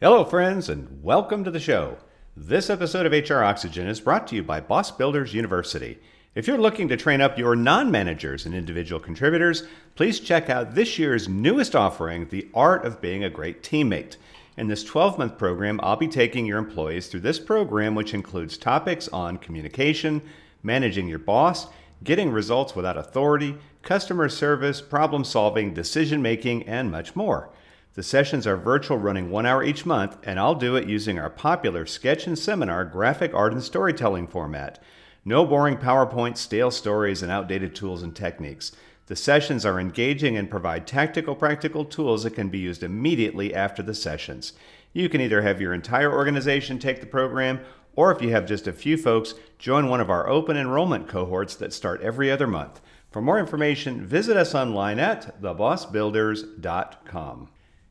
Hello, friends, and welcome to the show. This episode of HR Oxygen is brought to you by Boss Builders University. If you're looking to train up your non managers and individual contributors, please check out this year's newest offering, The Art of Being a Great Teammate. In this 12 month program, I'll be taking your employees through this program, which includes topics on communication, managing your boss, getting results without authority, customer service, problem solving, decision making, and much more. The sessions are virtual, running one hour each month, and I'll do it using our popular sketch and seminar graphic art and storytelling format. No boring PowerPoint, stale stories, and outdated tools and techniques. The sessions are engaging and provide tactical, practical tools that can be used immediately after the sessions. You can either have your entire organization take the program, or if you have just a few folks, join one of our open enrollment cohorts that start every other month. For more information, visit us online at thebossbuilders.com.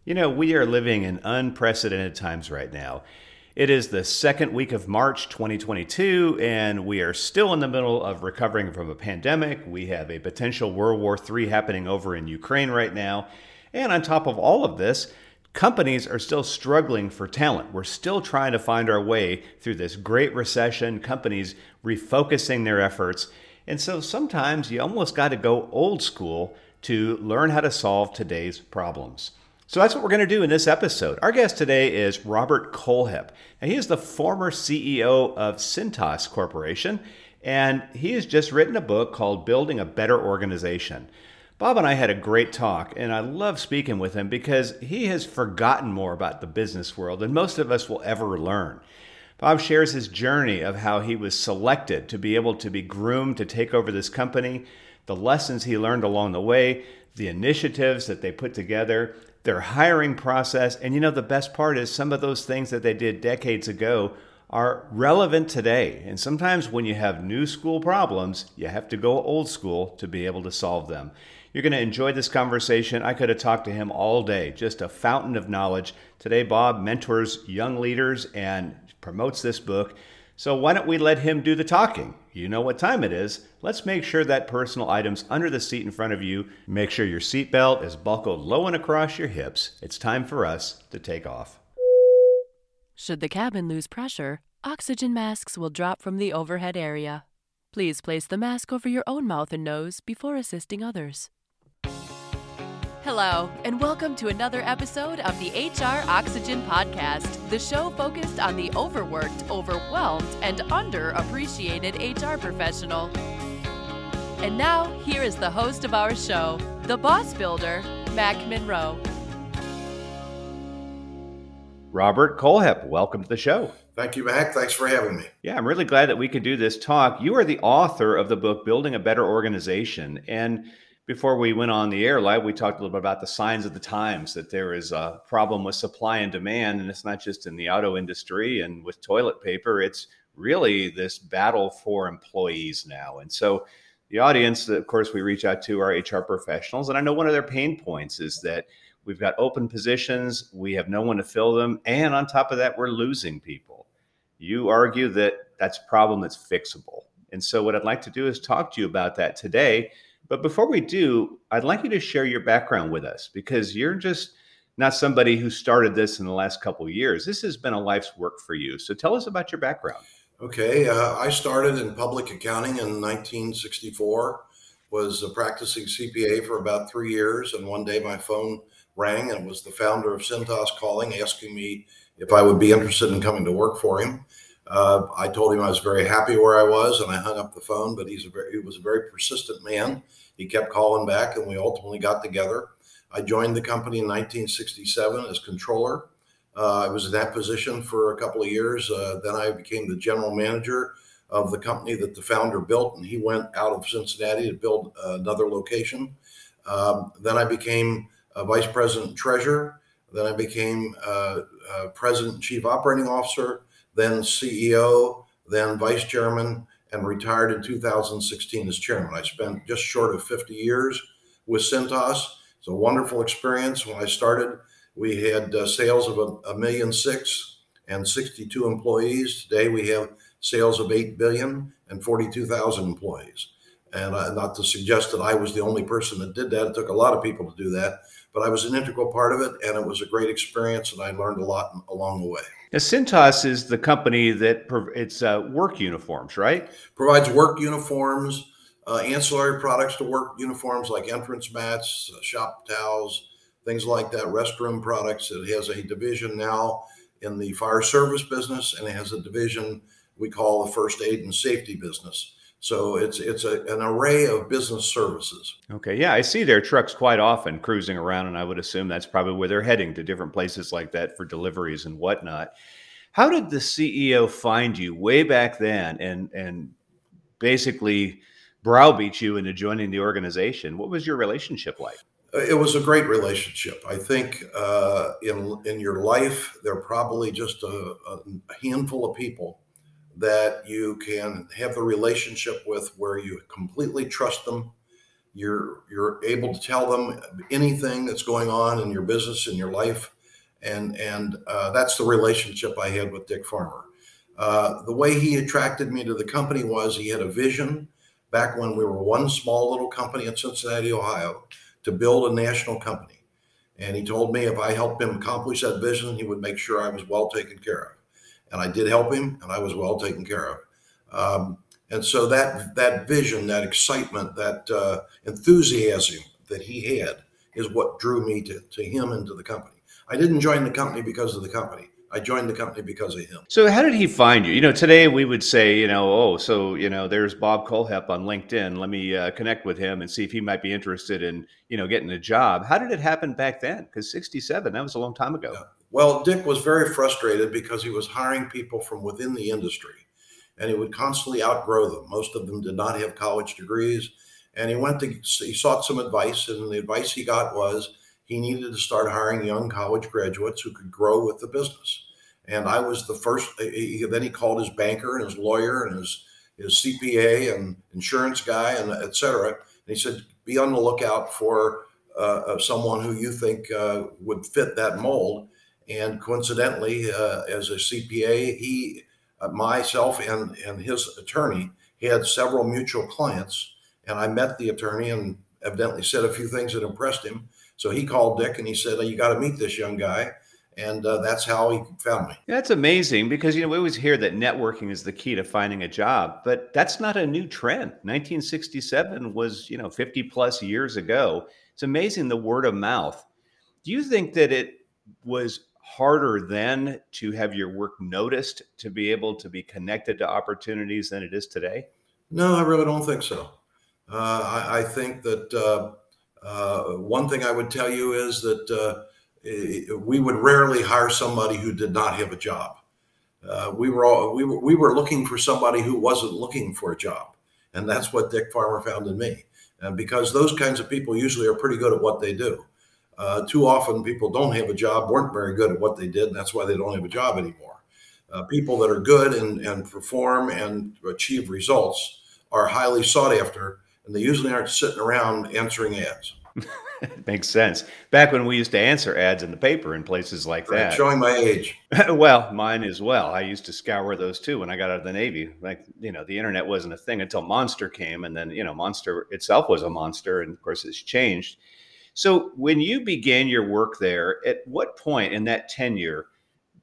You know, we are living in unprecedented times right now. It is the second week of March 2022, and we are still in the middle of recovering from a pandemic. We have a potential World War III happening over in Ukraine right now. And on top of all of this, companies are still struggling for talent. We're still trying to find our way through this great recession, companies refocusing their efforts. And so sometimes you almost got to go old school to learn how to solve today's problems. So that's what we're going to do in this episode. Our guest today is Robert Kohlhepp, and he is the former CEO of Cintas Corporation, and he has just written a book called Building a Better Organization. Bob and I had a great talk, and I love speaking with him because he has forgotten more about the business world than most of us will ever learn. Bob shares his journey of how he was selected to be able to be groomed to take over this company, the lessons he learned along the way, the initiatives that they put together, their hiring process. And you know, the best part is some of those things that they did decades ago are relevant today. And sometimes when you have new school problems, you have to go old school to be able to solve them. You're going to enjoy this conversation. I could have talked to him all day, just a fountain of knowledge. Today, Bob mentors young leaders and promotes this book. So why don't we let him do the talking? You know what time it is. Let's make sure that personal item's under the seat in front of you. Make sure your seatbelt is buckled low and across your hips. It's time for us to take off. Should the cabin lose pressure, oxygen masks will drop from the overhead area. Please place the mask over your own mouth and nose before assisting others. Hello, and welcome to another episode of the HR Oxygen Podcast, the show focused on the overworked, overwhelmed, and underappreciated HR professional. And now, here is the host of our show, the boss builder, Mac Monroe. Robert Kohlhepp, welcome to the show. Thank you, Mac. Thanks for having me. Yeah, I'm really glad that we could do this talk. You are the author of the book Building a Better Organization. And before we went on the air live, we talked a little bit about the signs of the times that there is a problem with supply and demand. And it's not just in the auto industry and with toilet paper, it's really this battle for employees now. And so, the audience, of course, we reach out to our HR professionals. And I know one of their pain points is that we've got open positions, we have no one to fill them. And on top of that, we're losing people. You argue that that's a problem that's fixable. And so, what I'd like to do is talk to you about that today but before we do, I'd like you to share your background with us because you're just not somebody who started this in the last couple years. This has been a life's work for you. So tell us about your background. Okay, uh, I started in public accounting in 1964. Was a practicing CPA for about three years, and one day my phone rang, and it was the founder of Cintas calling, asking me if I would be interested in coming to work for him. Uh, I told him I was very happy where I was, and I hung up the phone. But he's a very, he was a very persistent man. He kept calling back, and we ultimately got together. I joined the company in 1967 as controller. Uh, I was in that position for a couple of years. Uh, then I became the general manager of the company that the founder built, and he went out of Cincinnati to build another location. Um, then I became a vice president treasurer. Then I became uh, uh, president and chief operating officer then CEO, then vice chairman, and retired in 2016 as chairman. I spent just short of 50 years with Cintas. It's a wonderful experience. When I started, we had uh, sales of a, a million six and 62 employees. Today we have sales of 8 billion and 42,000 employees. And uh, not to suggest that I was the only person that did that. It took a lot of people to do that. but I was an integral part of it, and it was a great experience, and I learned a lot along the way. Now, Cintas is the company that it's uh, work uniforms, right? Provides work uniforms, uh, ancillary products to work uniforms like entrance mats, uh, shop towels, things like that, restroom products. It has a division now in the fire service business, and it has a division we call the first aid and safety business. So it's it's a, an array of business services. Okay, yeah, I see their trucks quite often cruising around, and I would assume that's probably where they're heading to different places like that for deliveries and whatnot. How did the CEO find you way back then, and and basically browbeat you into joining the organization? What was your relationship like? It was a great relationship. I think uh, in in your life, there are probably just a, a handful of people that you can have the relationship with where you completely trust them. You're you're able to tell them anything that's going on in your business in your life, and and uh, that's the relationship I had with Dick Farmer. Uh, the way he attracted me to the company was he had a vision back when we were one small little company in Cincinnati, Ohio, to build a national company. And he told me if I helped him accomplish that vision, he would make sure I was well taken care of and I did help him, and I was well taken care of. Um, and so that that vision, that excitement, that uh, enthusiasm that he had is what drew me to, to him and to the company. I didn't join the company because of the company. I joined the company because of him. So how did he find you? You know, today we would say, you know, oh, so you know, there's Bob Kohlhepp on LinkedIn. Let me uh, connect with him and see if he might be interested in, you know, getting a job. How did it happen back then? Because '67, that was a long time ago. Yeah. Well, Dick was very frustrated because he was hiring people from within the industry and he would constantly outgrow them. Most of them did not have college degrees. And he went to, he sought some advice, and the advice he got was he needed to start hiring young college graduates who could grow with the business. And I was the first, he, then he called his banker and his lawyer and his, his CPA and insurance guy and et cetera. And he said, be on the lookout for uh, someone who you think uh, would fit that mold. And coincidentally, uh, as a CPA, he, uh, myself, and and his attorney had several mutual clients. And I met the attorney and evidently said a few things that impressed him. So he called Dick and he said, oh, "You got to meet this young guy." And uh, that's how he found me. That's amazing because you know we always hear that networking is the key to finding a job, but that's not a new trend. 1967 was you know 50 plus years ago. It's amazing the word of mouth. Do you think that it was harder then to have your work noticed to be able to be connected to opportunities than it is today? No, I really don't think so. Uh, I, I, think that uh, uh, one thing I would tell you is that uh, we would rarely hire somebody who did not have a job. Uh, we were all we were, we were looking for somebody who wasn't looking for a job, and that's what Dick Farmer found in me. And because those kinds of people usually are pretty good at what they do. Uh, too often, people don't have a job, weren't very good at what they did, and that's why they don't have a job anymore. Uh, people that are good and, and perform and achieve results are highly sought after, and they usually aren't sitting around answering ads. Makes sense. Back when we used to answer ads in the paper in places like right, that. Showing my age. well, mine as well. I used to scour those too when I got out of the Navy. Like, you know, the internet wasn't a thing until Monster came. And then, you know, Monster itself was a monster. And of course, it's changed. So, when you began your work there, at what point in that tenure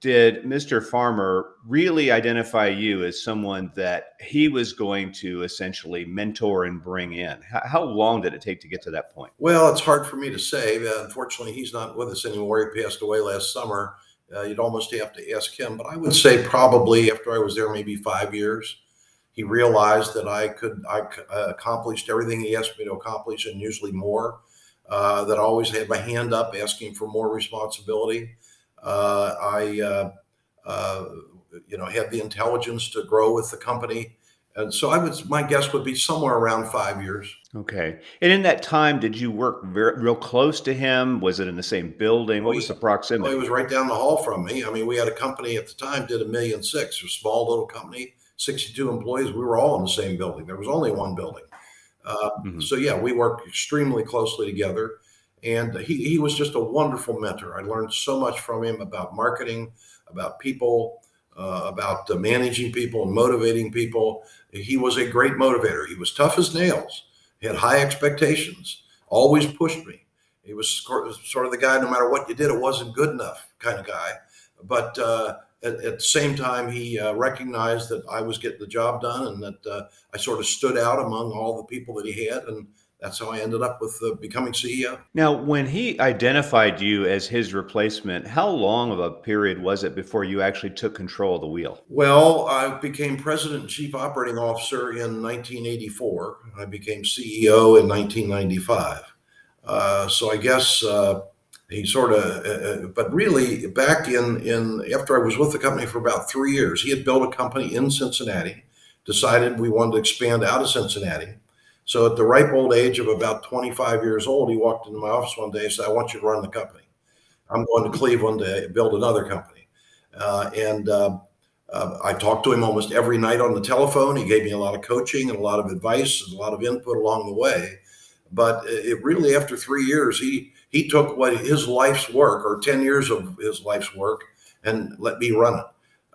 did Mr. Farmer really identify you as someone that he was going to essentially mentor and bring in? How, long did it take to get to that point? Well, it's hard for me to say. Unfortunately, he's not with us anymore. He passed away last summer. Uh, you'd almost have to ask him, but I would say probably after I was there, maybe five years, he realized that I could I uh, accomplished everything he asked me to accomplish, and usually more uh, that always had my hand up asking for more responsibility. Uh, I, uh, uh, you know, had the intelligence to grow with the company. And so I was, my guess would be somewhere around five years. Okay. And in that time, did you work very, real close to him? Was it in the same building? What was the proximity? Well, he was right down the hall from me. I mean, we had a company at the time did a million six, a small little company, 62 employees. We were all in the same building. There was only one building. Uh, mm-hmm. So yeah, we worked extremely closely together, and he he was just a wonderful mentor. I learned so much from him about marketing, about people, uh, about uh, managing people and motivating people. He was a great motivator. He was tough as nails. He had high expectations. Always pushed me, He was sort of the guy, no matter what you did, it wasn't good enough kind of guy. But uh, at, at, the same time, he uh, recognized that I was getting the job done and that uh, I sort of stood out among all the people that he had. And that's how I ended up with uh, becoming CEO. Now, when he identified you as his replacement, how long of a period was it before you actually took control of the wheel? Well, I became president and chief operating officer in 1984. I became CEO in 1995. Uh, so I guess uh, he sort of, uh, uh, but really back in in after I was with the company for about three years, he had built a company in Cincinnati. Decided we wanted to expand out of Cincinnati so at the ripe old age of about 25 years old, he walked into my office one day and said, I want you to run the company. I'm going to Cleveland to build another company. Uh, and uh, uh, I talked to him almost every night on the telephone. He gave me a lot of coaching and a lot of advice and a lot of input along the way. But it really, after three years, he he took what his life's work or 10 years of his life's work and let me run it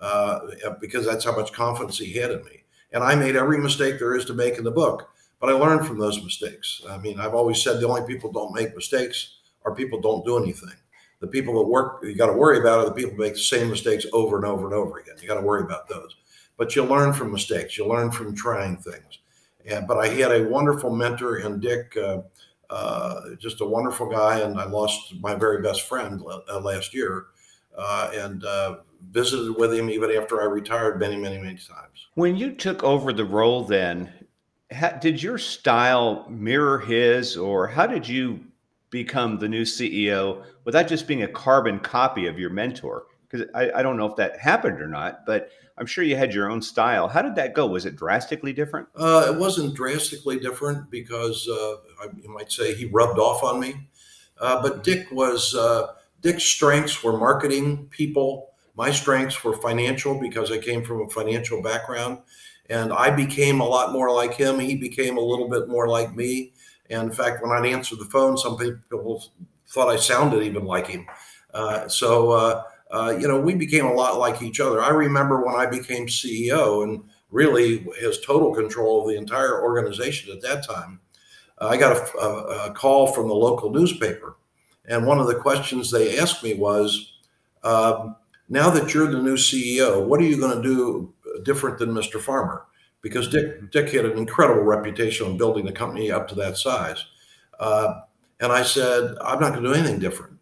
uh, because that's how much confidence he had in me. And I made every mistake there is to make in the book. But I learned from those mistakes. I mean, I've always said the only people don't make mistakes are people don't do anything. The people that work, you got to worry about are the people make the same mistakes over and over and over again. You got to worry about those. But you learn from mistakes. You learn from trying things. And but I had a wonderful mentor in Dick, uh, uh, just a wonderful guy. And I lost my very best friend uh, last year, uh, and uh, visited with him even after I retired many, many, many times. When you took over the role, then did your style mirror his, or how did you become the new CEO without just being a carbon copy of your mentor? Because I, I, don't know if that happened or not, but I'm sure you had your own style. How did that go? Was it drastically different? Uh, it wasn't drastically different because uh, I, you might say he rubbed off on me. Uh, but Dick was uh, Dick's strengths were marketing, people. My strengths were financial because I came from a financial background and I became a lot more like him. He became a little bit more like me. And in fact, when I'd answer the phone, some people thought I sounded even like him. Uh, so, uh, uh, you know, we became a lot like each other. I remember when I became CEO and really has total control of the entire organization at that time. I got a, a, a, call from the local newspaper. And one of the questions they asked me was, um, now that you're the new CEO, what are you going to do different than Mr. Farmer because Dick Dick had an incredible reputation on building the company up to that size. Uh, and I said, I'm not going to do anything different.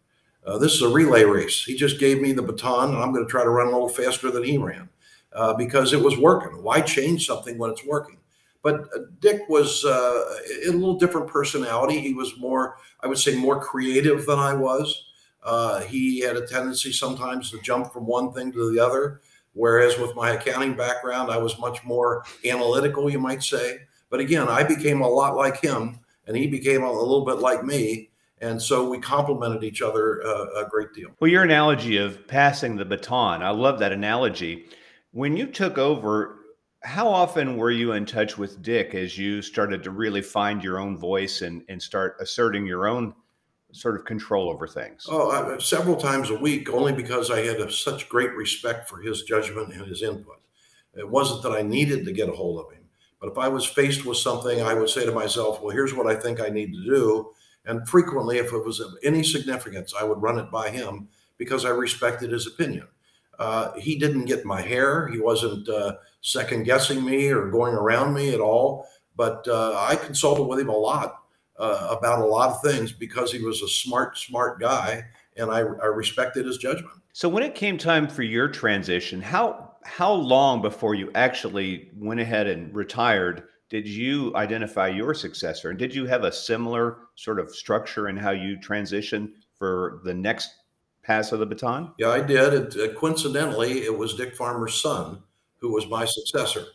Uh, this is a relay race. He just gave me the baton, and I'm going to try to run a little faster than he ran uh, because it was working. Why change something when it's working? But uh, Dick was uh, a little different personality. He was more, I would say, more creative than I was. Uh, he had a tendency sometimes to jump from one thing to the other. Whereas with my accounting background, I was much more analytical, you might say. But again, I became a lot like him, and he became a, little bit like me. And so we complemented each other uh, a great deal. Well, your analogy of passing the baton, I love that analogy. When you took over, how often were you in touch with Dick as you started to really find your own voice and, and start asserting your own sort of control over things? Oh, uh, several times a week, only because I had a, such great respect for his judgment and his input. It wasn't that I needed to get a hold of him, but if I was faced with something, I would say to myself, well, here's what I think I need to do. And frequently, if it was of any significance, I would run it by him because I respected his opinion. Uh, he didn't get my hair. He wasn't uh, second guessing me or going around me at all. But uh, I consulted with him a lot uh, about a lot of things because he was a smart, smart guy, and I, I respected his judgment. So when it came time for your transition, how how long before you actually went ahead and retired did you identify your successor, and did you have a similar sort of structure in how you transition for the next pass of the baton? Yeah, I did. It, uh, coincidentally, it was Dick Farmer's son who was my successor.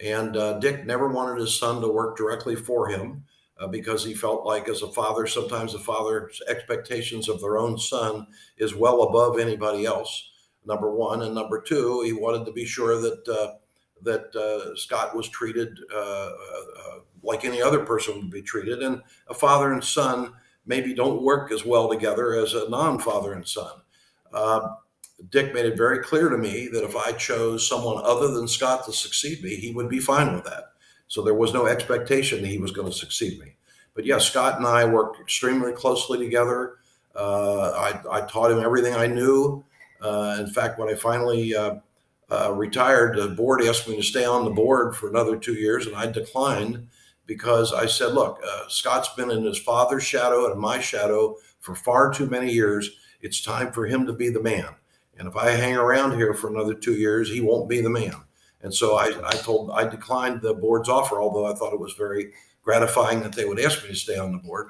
And uh, Dick never wanted his son to work directly for him uh, because he felt like as a father, sometimes a father's expectations of their own son is well above anybody else. Number one, and number two, he wanted to be sure that uh, that uh, Scott was treated uh, uh, uh, like any other person would be treated, and a father and son maybe don't work as well together as a non-father and son. Dick made it very clear to me that if I chose someone other than Scott to succeed me, he would be fine with that. So there was no expectation that he was going to succeed me. but yeah, Scott and I worked extremely closely together. Uh, I, I, taught him everything I knew. Uh, in fact, when I finally uh, retired, the board asked me to stay on the board for another two years, and I declined because I said, look, uh, Scott's been in his father's shadow and my shadow for far too many years. It's time for him to be the man. And if I hang around here for another two years, he won't be the man. And so I, I told, I declined the board's offer, although I thought it was very gratifying that they would ask me to stay on the board.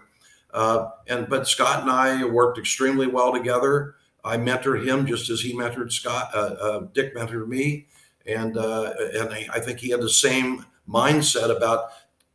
Uh, and but Scott and I worked extremely well together. I mentor him just as he mentored Scott. Uh, uh, Dick mentored me, and uh, and I think he had the same mindset about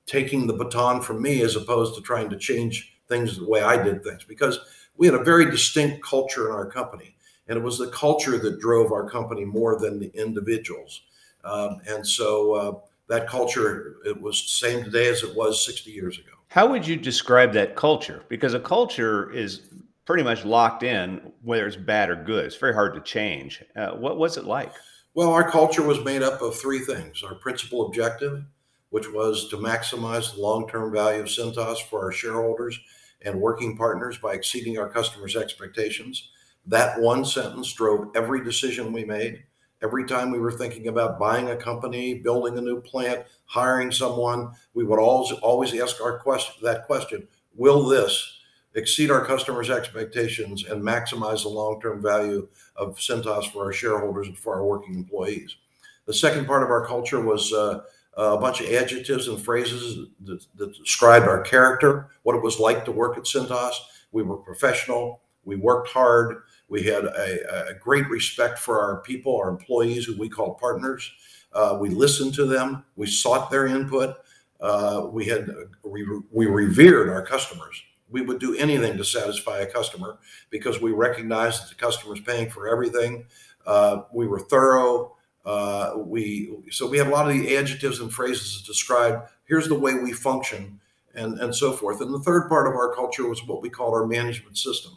taking the baton from me as opposed to trying to change things the way I did things because we had a very distinct culture in our company. And it was the culture that drove our company more than the individuals. Um, and so uh, that culture, it was the same today as it was 60 years ago. How would you describe that culture? Because a culture is pretty much locked in, whether it's bad or good. It's very hard to change. Uh, what was it like? Well, our culture was made up of three things our principal objective, which was to maximize the long term value of Cintas for our shareholders and working partners by exceeding our customers' expectations. That one sentence drove every decision we made. Every time we were thinking about buying a company, building a new plant, hiring someone, we would always always ask our question that question: Will this exceed our customers' expectations and maximize the long-term value of Cintas for our shareholders and for our working employees? The second part of our culture was uh, a bunch of adjectives and phrases that, described our character, what it was like to work at Cintas. We were professional. We worked hard. We had a, great respect for our people, our employees, who we called partners. Uh, we listened to them. We sought their input. Uh, we had we, we revered our customers. We would do anything to satisfy a customer because we recognized that the customer is paying for everything. Uh, we were thorough. Uh, we so we have a lot of the adjectives and phrases that describe here's the way we function and and so forth. And the third part of our culture was what we called our management system,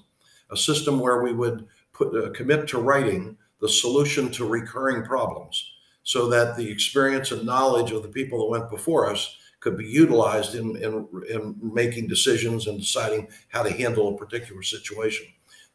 a system where we would put uh, commit to writing the solution to recurring problems, so that the experience and knowledge of the people that went before us could be utilized in, in, in making decisions and deciding how to handle a particular situation.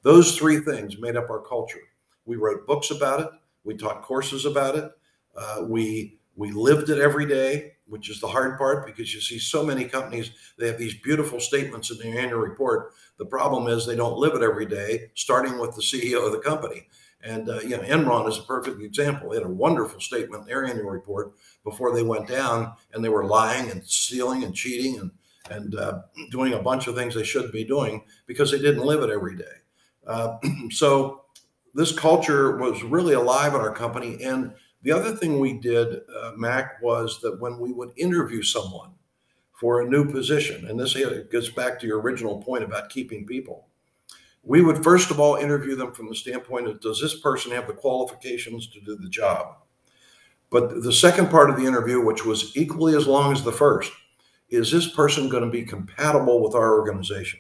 Those three things made up our culture. We wrote books about it. We taught courses about it. Uh, we we lived it every day, which is the hard part because you see so many companies they have these beautiful statements in their annual report. The problem is they don't live it every day, starting with the CEO of the company. And uh, you know, Enron is a perfect example. They had a wonderful statement in their annual report before they went down, and they were lying and stealing and cheating and and uh, doing a bunch of things they shouldn't be doing because they didn't live it every day. Uh, so this culture was really alive in our company. And the other thing we did, uh, Mac, was that when we would interview someone for a new position, and this gets back to your original point about keeping people, we would first of all interview them from the standpoint of does this person have the qualifications to do the job? But the second part of the interview, which was equally as long as the first, is this person going to be compatible with our organization?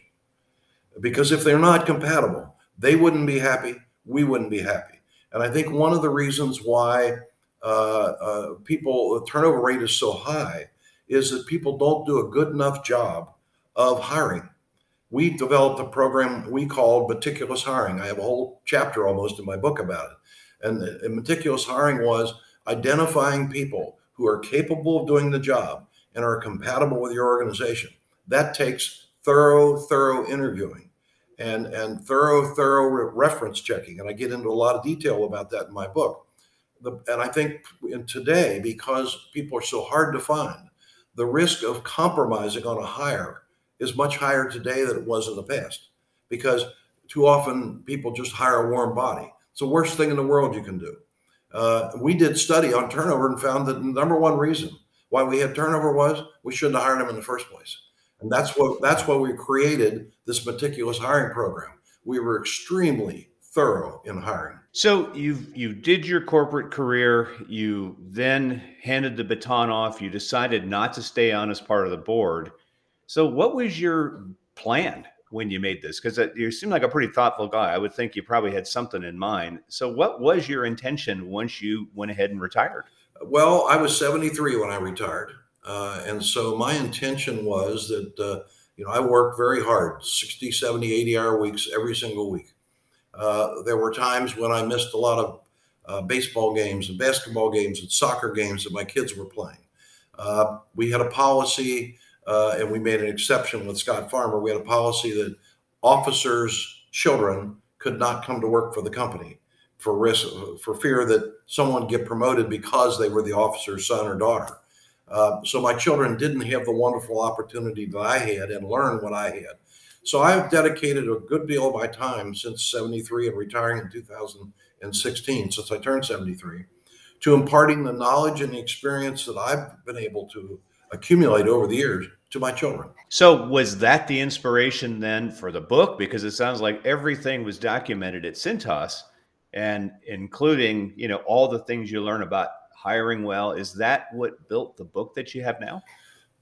Because if they're not compatible, they wouldn't be happy we wouldn't be happy. And I think one of the reasons why uh, uh, people the turnover rate is so high is that people don't do a good enough job of hiring. We developed a program we called meticulous hiring. I have a whole chapter almost in my book about it. And, and meticulous hiring was identifying people who are capable of doing the job and are compatible with your organization. That takes thorough, thorough interviewing and and thorough thorough reference checking and i get into a lot of detail about that in my book the, and i think in today because people are so hard to find the risk of compromising on a hire is much higher today than it was in the past because too often people just hire a warm body it's the worst thing in the world you can do uh, we did study on turnover and found that the number one reason why we had turnover was we shouldn't have hired them in the first place and that's what that's why we created this meticulous hiring program. We were extremely thorough in hiring. So you you did your corporate career. You then handed the baton off. You decided not to stay on as part of the board. So what was your plan when you made this? Because you seem like a pretty thoughtful guy. I would think you probably had something in mind. So what was your intention once you went ahead and retired? Well, I was 73 when I retired. Uh, and so my intention was that uh, You know, I worked very hard 60, 70, 80 hour weeks every single week. Uh, there were times when I missed a lot of uh, baseball games and basketball games and soccer games that my kids were playing. Uh, we had a policy, uh, and we made an exception with Scott Farmer. We had a policy that officers' children could not come to work for the company for risk, for fear that someone get promoted because they were the officer's son or daughter. Uh, so my children didn't have the wonderful opportunity that I had and learn what I had. So I've dedicated a good deal of my time since 73 and retiring in 2016, since I turned 73, to imparting the knowledge and the experience that I've been able to accumulate over the years to my children. So was that the inspiration then for the book? Because it sounds like everything was documented at Cintas and including, you know, all the things you learn about hiring well. Is that what built the book that you have now?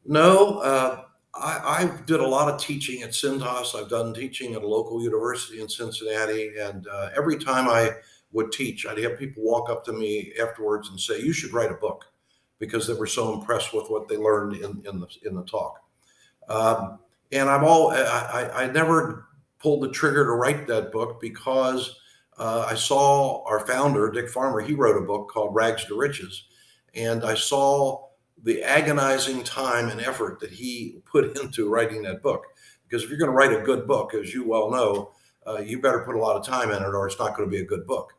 No, uh, I, I, did a lot of teaching at Cintas. I've done teaching at a local university in Cincinnati, and uh, every time I would teach, I'd have people walk up to me afterwards and say, "You should write a book," because they were so impressed with what they learned in, in the in the talk. Um, and I'm all I, I never pulled the trigger to write that book because uh, I saw our founder Dick Farmer. He wrote a book called Rags to Riches, and I saw the agonizing time and effort that he put into writing that book. Because if you're going to write a good book, as you well know, uh, you better put a lot of time in it, or it's not going to be a good book.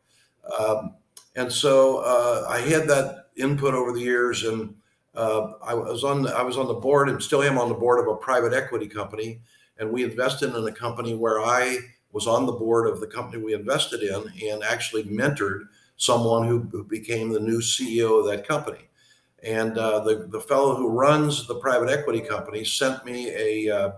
Um, and so uh, I had that input over the years, and uh, I was on the, I was on the board and still am on the board of a private equity company, and we invested in a company where I was on the board of the company we invested in and actually mentored someone who, who became the new CEO of that company. And uh, the the fellow who runs the private equity company sent me a uh,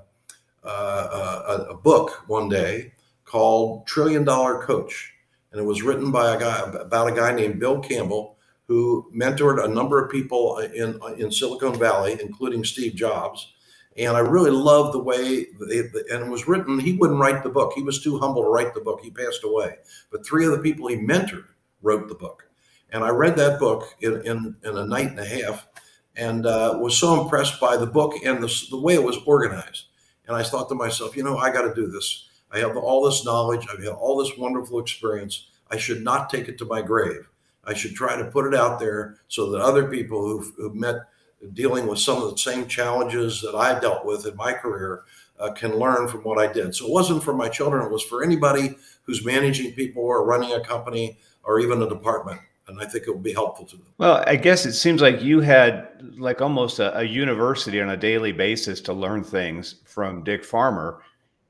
uh, a, a book one day called Trillion Dollar Coach, and it was written by a guy about a guy named Bill Campbell who mentored a number of people in in Silicon Valley, including Steve Jobs. And I really loved the way, they, and it was written. He wouldn't write the book; he was too humble to write the book. He passed away. But three of the people he mentored wrote the book, and I read that book in in, in a night and a half, and uh, was so impressed by the book and the, the way it was organized. And I thought to myself, you know, I got to do this. I have all this knowledge. I've had all this wonderful experience. I should not take it to my grave. I should try to put it out there so that other people who've, who've met dealing with some of the same challenges that I dealt with in my career uh, can learn from what I did. So it wasn't for my children, it was for anybody who's managing people or running a company or even a department. And I think it will be helpful to them. Well, I guess it seems like you had like almost a, a university on a daily basis to learn things from Dick Farmer.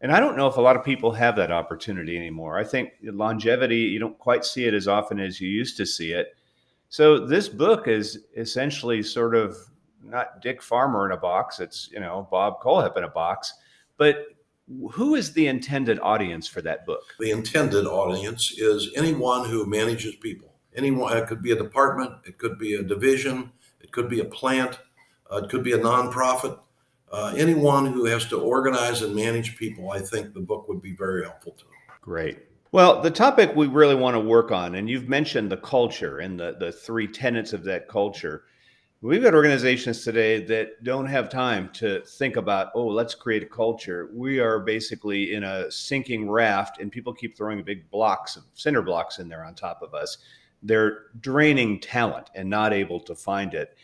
And I don't know if a lot of people have that opportunity anymore. I think longevity, you don't quite see it as often as you used to see it. So this book is essentially sort of not Dick Farmer in a box, it's, you know, Bob Kohlhepp in a box. But who is the intended audience for that book? The intended audience is anyone who manages people. Anyone, it could be a department, it could be a division, it could be a plant, uh, it could be a nonprofit uh, anyone who has to organize and manage people, I think the book would be very helpful to them. Great. Well, the topic we really want to work on, and you've mentioned the culture and the, the three tenets of that culture. We've got organizations today that don't have time to think about, oh, let's create a culture. We are basically in a sinking raft, and people keep throwing big blocks of cinder blocks in there on top of us. They're draining talent and not able to find it.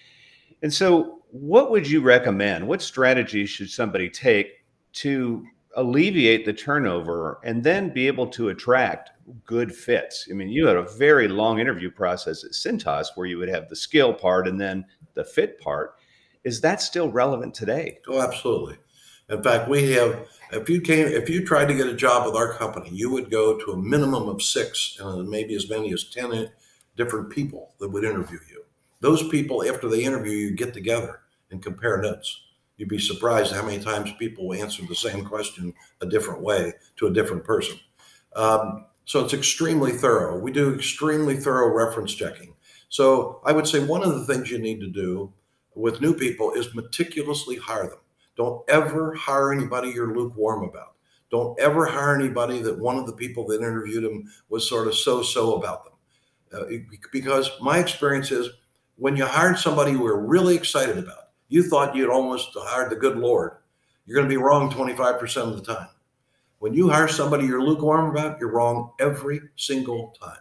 And so, what would you recommend? What strategies should somebody take to alleviate the turnover and then be able to attract good fits? I mean, you had a very long interview process at Cintas where you would have the skill part and then the fit part. Is that still relevant today? Oh, absolutely. In fact, we have. If you came, if you tried to get a job with our company, you would go to a minimum of six and maybe as many as ten different people that would interview you those people, after they interview you, get together and compare notes. You'd be surprised how many times people will answer the same question a different way to a different person. Um, so it's extremely thorough. We do extremely thorough reference checking. So I would say one of the things you need to do with new people is meticulously hire them. Don't ever hire anybody you're lukewarm about. Don't ever hire anybody that one of the people that interviewed them was sort of so so about them. Uh, because my experience is when you hired somebody you were really excited about, you thought you'd almost hired the good Lord, you're going to be wrong 25% of the time. When you hire somebody you're lukewarm about, you're wrong every single time.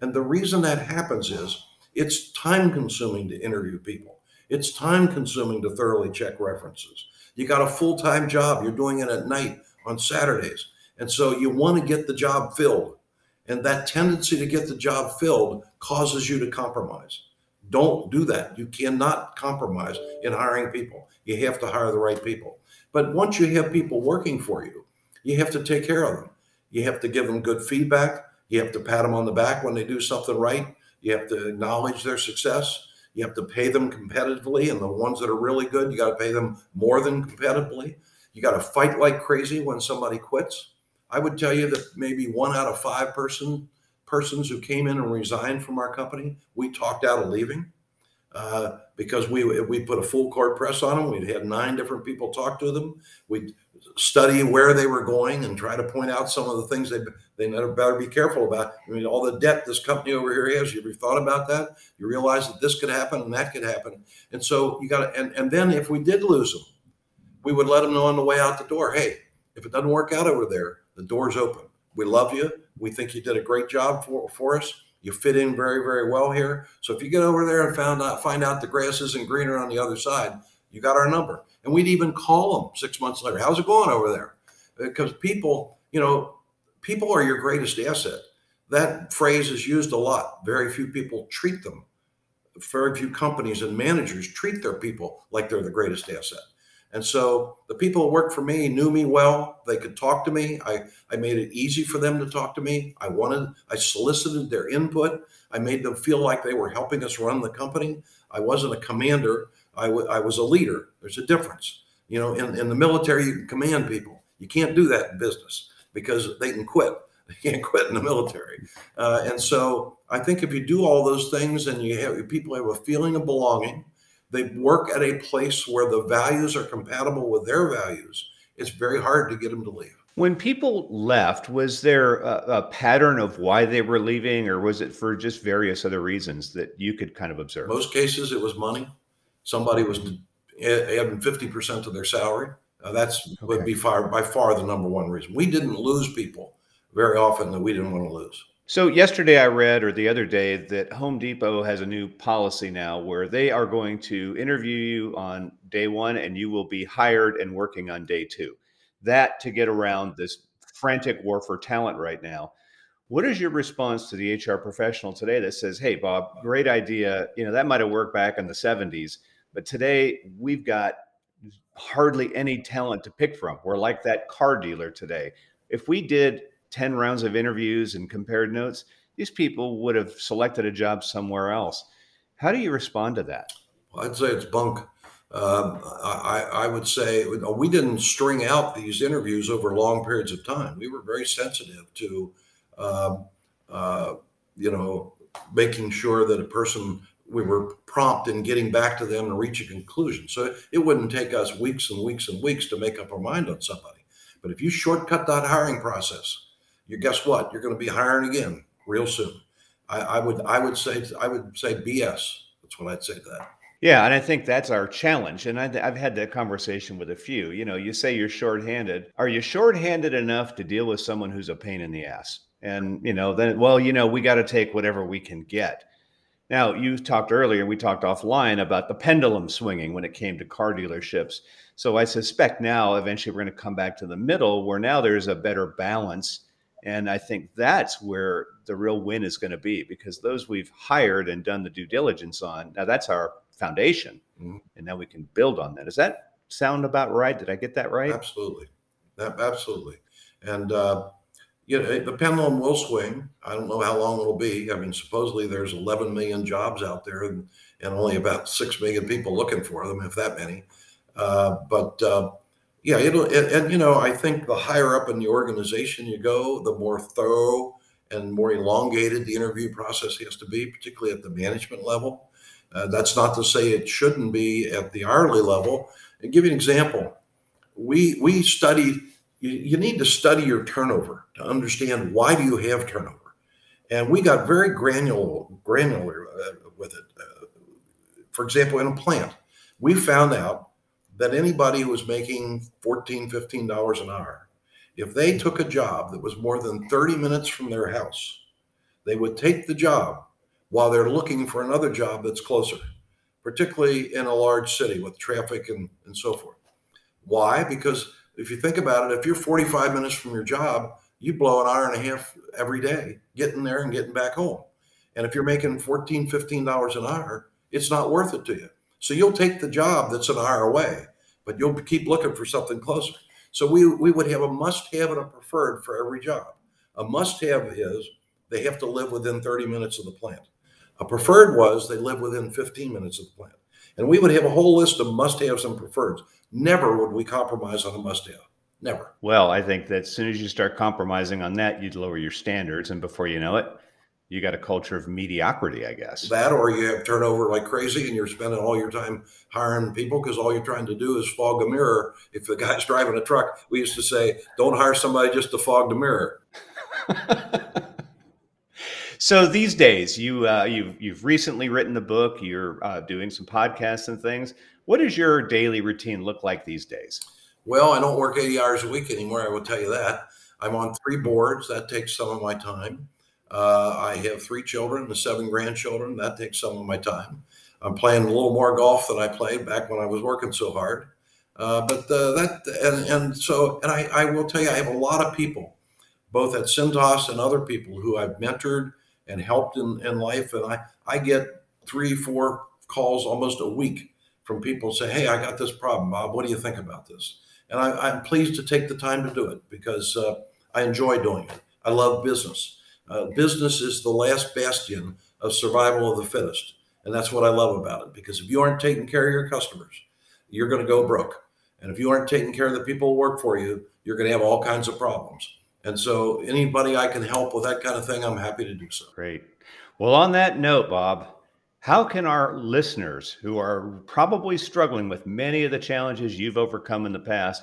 And the reason that happens is it's time consuming to interview people. It's time consuming to thoroughly check references. You got a full time job, you're doing it at night on Saturdays. And so you want to get the job filled. And that tendency to get the job filled causes you to compromise. Don't do that. You cannot compromise in hiring people. You have to hire the right people. But once you have people working for you, you have to take care of them. You have to give them good feedback. You have to pat them on the back when they do something right. You have to acknowledge their success. You have to pay them competitively. And the ones that are really good, you got to pay them more than competitively. You got to fight like crazy when somebody quits. I would tell you that maybe one out of five person persons who came in and resigned from our company, we talked out of leaving uh, because we we put a full court press on them. We'd had nine different people talk to them. We'd study where they were going and try to point out some of the things they they better be careful about. I mean, all the debt this company over here has. You ever thought about that? You realize that this could happen and that could happen, and so you got to. And and then if we did lose them, we would let them know on the way out the door. Hey, if it doesn't work out over there, the door's open. We love you. We think you did a great job for, for us. You fit in very, very well here. So if you get over there and found out, find out the grass isn't greener on the other side, you got our number. And we'd even call them six months later. How's it going over there? Because people, you know, people are your greatest asset. That phrase is used a lot. Very few people treat them. Very few companies and managers treat their people like they're the greatest asset. And so the people who worked for me knew me well. They could talk to me. I, I made it easy for them to talk to me. I wanted, I solicited their input. I made them feel like they were helping us run the company. I wasn't a commander. I, w- I was a leader. There's a difference. You know, in, in the military, you can command people. You can't do that in business because they can quit. They can't quit in the military. Uh, and so I think if you do all those things and you have people have a feeling of belonging, they work at a place where the values are compatible with their values, it's very hard to get them to leave. When people left, was there a, a, pattern of why they were leaving, or was it for just various other reasons that you could kind of observe? Most cases, it was money. Somebody was adding 50% of their salary. Uh, that's okay. would be far, by far the number one reason. We didn't lose people very often that we didn't want to lose. So yesterday I read, or the other day, that Home Depot has a new policy now where they are going to interview you on day one, and you will be hired and working on day two. That to get around this frantic war for talent right now. What is your response to the HR professional today that says, "Hey, Bob, great idea. You know that might have worked back in the '70s, but today we've got hardly any talent to pick from. We're like that car dealer today. If we did 10 rounds of interviews and compared notes, these people would have selected a job somewhere else. How do you respond to that? Well, I'd say it's bunk. Um, I, I, would say we didn't string out these interviews over long periods of time. We were very sensitive to, um, uh, you know, making sure that a person we were prompt in getting back to them and reach a conclusion. So it wouldn't take us weeks and weeks and weeks to make up our mind on somebody. But if you shortcut that hiring process, you guess what? You're going to be hiring again real soon. I, I would I would say I would say BS. That's what I'd say to that. Yeah, and I think that's our challenge. And I, have had that conversation with a few. You know, you say you're shorthanded. Are you shorthanded enough to deal with someone who's a pain in the ass? And you know, then well, you know, we got to take whatever we can get. Now, you talked earlier, we talked offline about the pendulum swinging when it came to car dealerships. So I suspect now, eventually, we're going to come back to the middle where now there's a better balance and I think that's where the real win is going to be because those we've hired and done the due diligence on, now that's our foundation. Mm-hmm. And now we can build on that. Does that sound about right? Did I get that right? Absolutely. Absolutely. And, uh, you know, the pendulum will swing. I don't know how long it'll be. I mean, supposedly there's 11 million jobs out there and, and only about 6 million people looking for them, if that many. Uh, but, uh, yeah, it'll and, and, you know I think the higher up in the organization you go, the more thorough and more elongated the interview process has to be, particularly at the management level. Uh, that's not to say it shouldn't be at the hourly level. And give you an example, we we study. You, you need to study your turnover to understand why do you have turnover, and we got very granular granular uh, with it. Uh, for example, in a plant, we found out that anybody who was making 14 $15 an hour, if they took a job that was more than 30 minutes from their house, they would take the job while they're looking for another job that's closer, particularly in a large city with traffic and, and so forth. Why? Because if you think about it, if you're 45 minutes from your job, you blow an hour and a half every day getting there and getting back home. And if you're making 14, 15 dollars an hour, it's not worth it to you. So you'll take the job that's an hour away, but you'll keep looking for something closer. So we, we would have a must have and a preferred for every job. A must have is they have to live within 30 minutes of the plant. A preferred was they live within 15 minutes of the plant. And we would have a whole list of must haves and preferreds. Never would we compromise on a must have. Never. Well, I think that as soon as you start compromising on that, you'd lower your standards. And before you know it, you got a culture of mediocrity, I guess. That or you have turnover like crazy and you're spending all your time hiring people because all you're trying to do is fog a mirror. If the guy's driving a truck, we used to say, don't hire somebody just to fog the mirror. so these days, you uh, you've you've recently written the book. You're uh, doing some podcasts and things. What does your daily routine look like these days? Well, I don't work 80 hours a week anymore. I will tell you that. I'm on three boards. That takes some of my time. Uh, I have three children and seven grandchildren. That takes some of my time. I'm playing a little more golf than I played back when I was working so hard. Uh, but uh, that and, and so and I, I will tell you, I have a lot of people, both at Cintas and other people who I've mentored and helped in, in life. And I, I get three, four calls almost a week from people say, Hey, I got this problem, Bob. What do you think about this? And I, am pleased to take the time to do it because uh, I enjoy doing it. I love business. Uh, business is the last bastion of survival of the fittest. And that's what I love about it because if you aren't taking care of your customers, you're going to go broke. And if you aren't taking care of the people who work for you, you're going to have all kinds of problems. And so, anybody I can help with that kind of thing, I'm happy to do so. Great. Well, on that note, Bob, how can our listeners who are probably struggling with many of the challenges you've overcome in the past,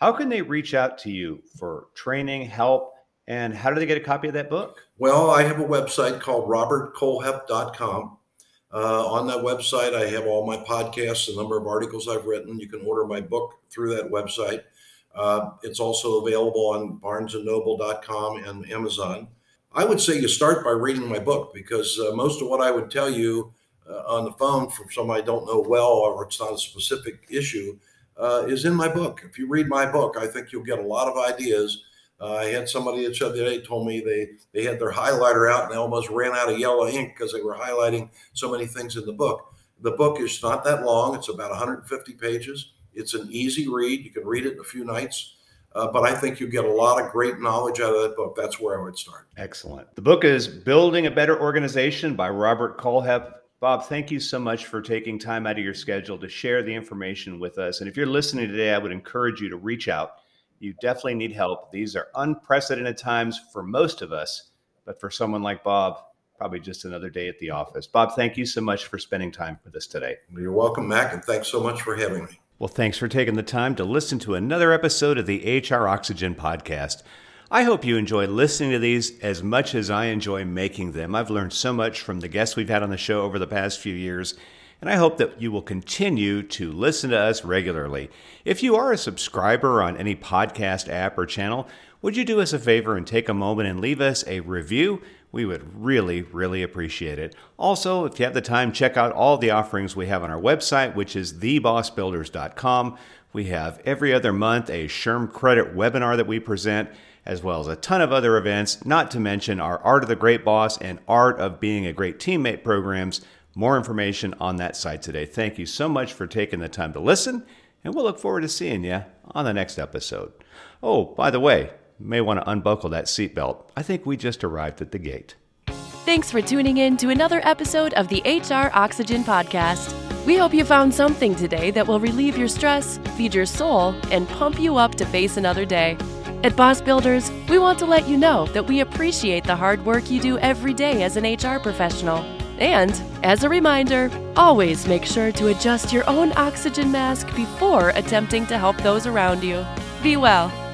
how can they reach out to you for training, help, and how do they get a copy of that book? Well, I have a website called robertkohlhepp.com. Uh, on that website, I have all my podcasts, a number of articles I've written. You can order my book through that website. Uh, it's also available on barnesandnoble.com and Amazon. I would say you start by reading my book because uh, most of what I would tell you uh, on the phone from somebody I don't know well or it's not a specific issue uh, is in my book. If you read my book, I think you'll get a lot of ideas. Uh, I had somebody the other day told me they they had their highlighter out and they almost ran out of yellow ink because they were highlighting so many things in the book. The book is not that long; it's about 150 pages. It's an easy read. You can read it in a few nights. Uh, but I think you get a lot of great knowledge out of that book. That's where I would start. Excellent. The book is Building a Better Organization by Robert Kohlhepp. Bob, thank you so much for taking time out of your schedule to share the information with us. And if you're listening today, I would encourage you to reach out. You definitely need help. These are unprecedented times for most of us, but for someone like Bob, probably just another day at the office. Bob, thank you so much for spending time with us today. You're welcome, Mac, and thanks so much for having me. Well, thanks for taking the time to listen to another episode of the HR Oxygen podcast. I hope you enjoy listening to these as much as I enjoy making them. I've learned so much from the guests we've had on the show over the past few years, and I hope that you will continue to listen to us regularly. If you are a subscriber on any podcast app or channel, would you do us a favor and take a moment and leave us a review? We would really, really appreciate it. Also, if you have the time, check out all the offerings we have on our website, which is thebossbuilders.com. We have every other month a SHRM credit webinar that we present as well as a ton of other events, not to mention our Art of the Great Boss and Art of Being a Great Teammate programs. More information on that site today. Thank you so much for taking the time to listen, and we'll look forward to seeing you on the next episode. Oh, by the way, you may want to unbuckle that seatbelt. I think we just arrived at the gate. Thanks for tuning in to another episode of the HR Oxygen Podcast. We hope you found something today that will relieve your stress, feed your soul, and pump you up to face another day. At Boss Builders, we want to let you know that we appreciate the hard work you do every day as an HR professional. And, as a reminder, always make sure to adjust your own oxygen mask before attempting to help those around you. Be well.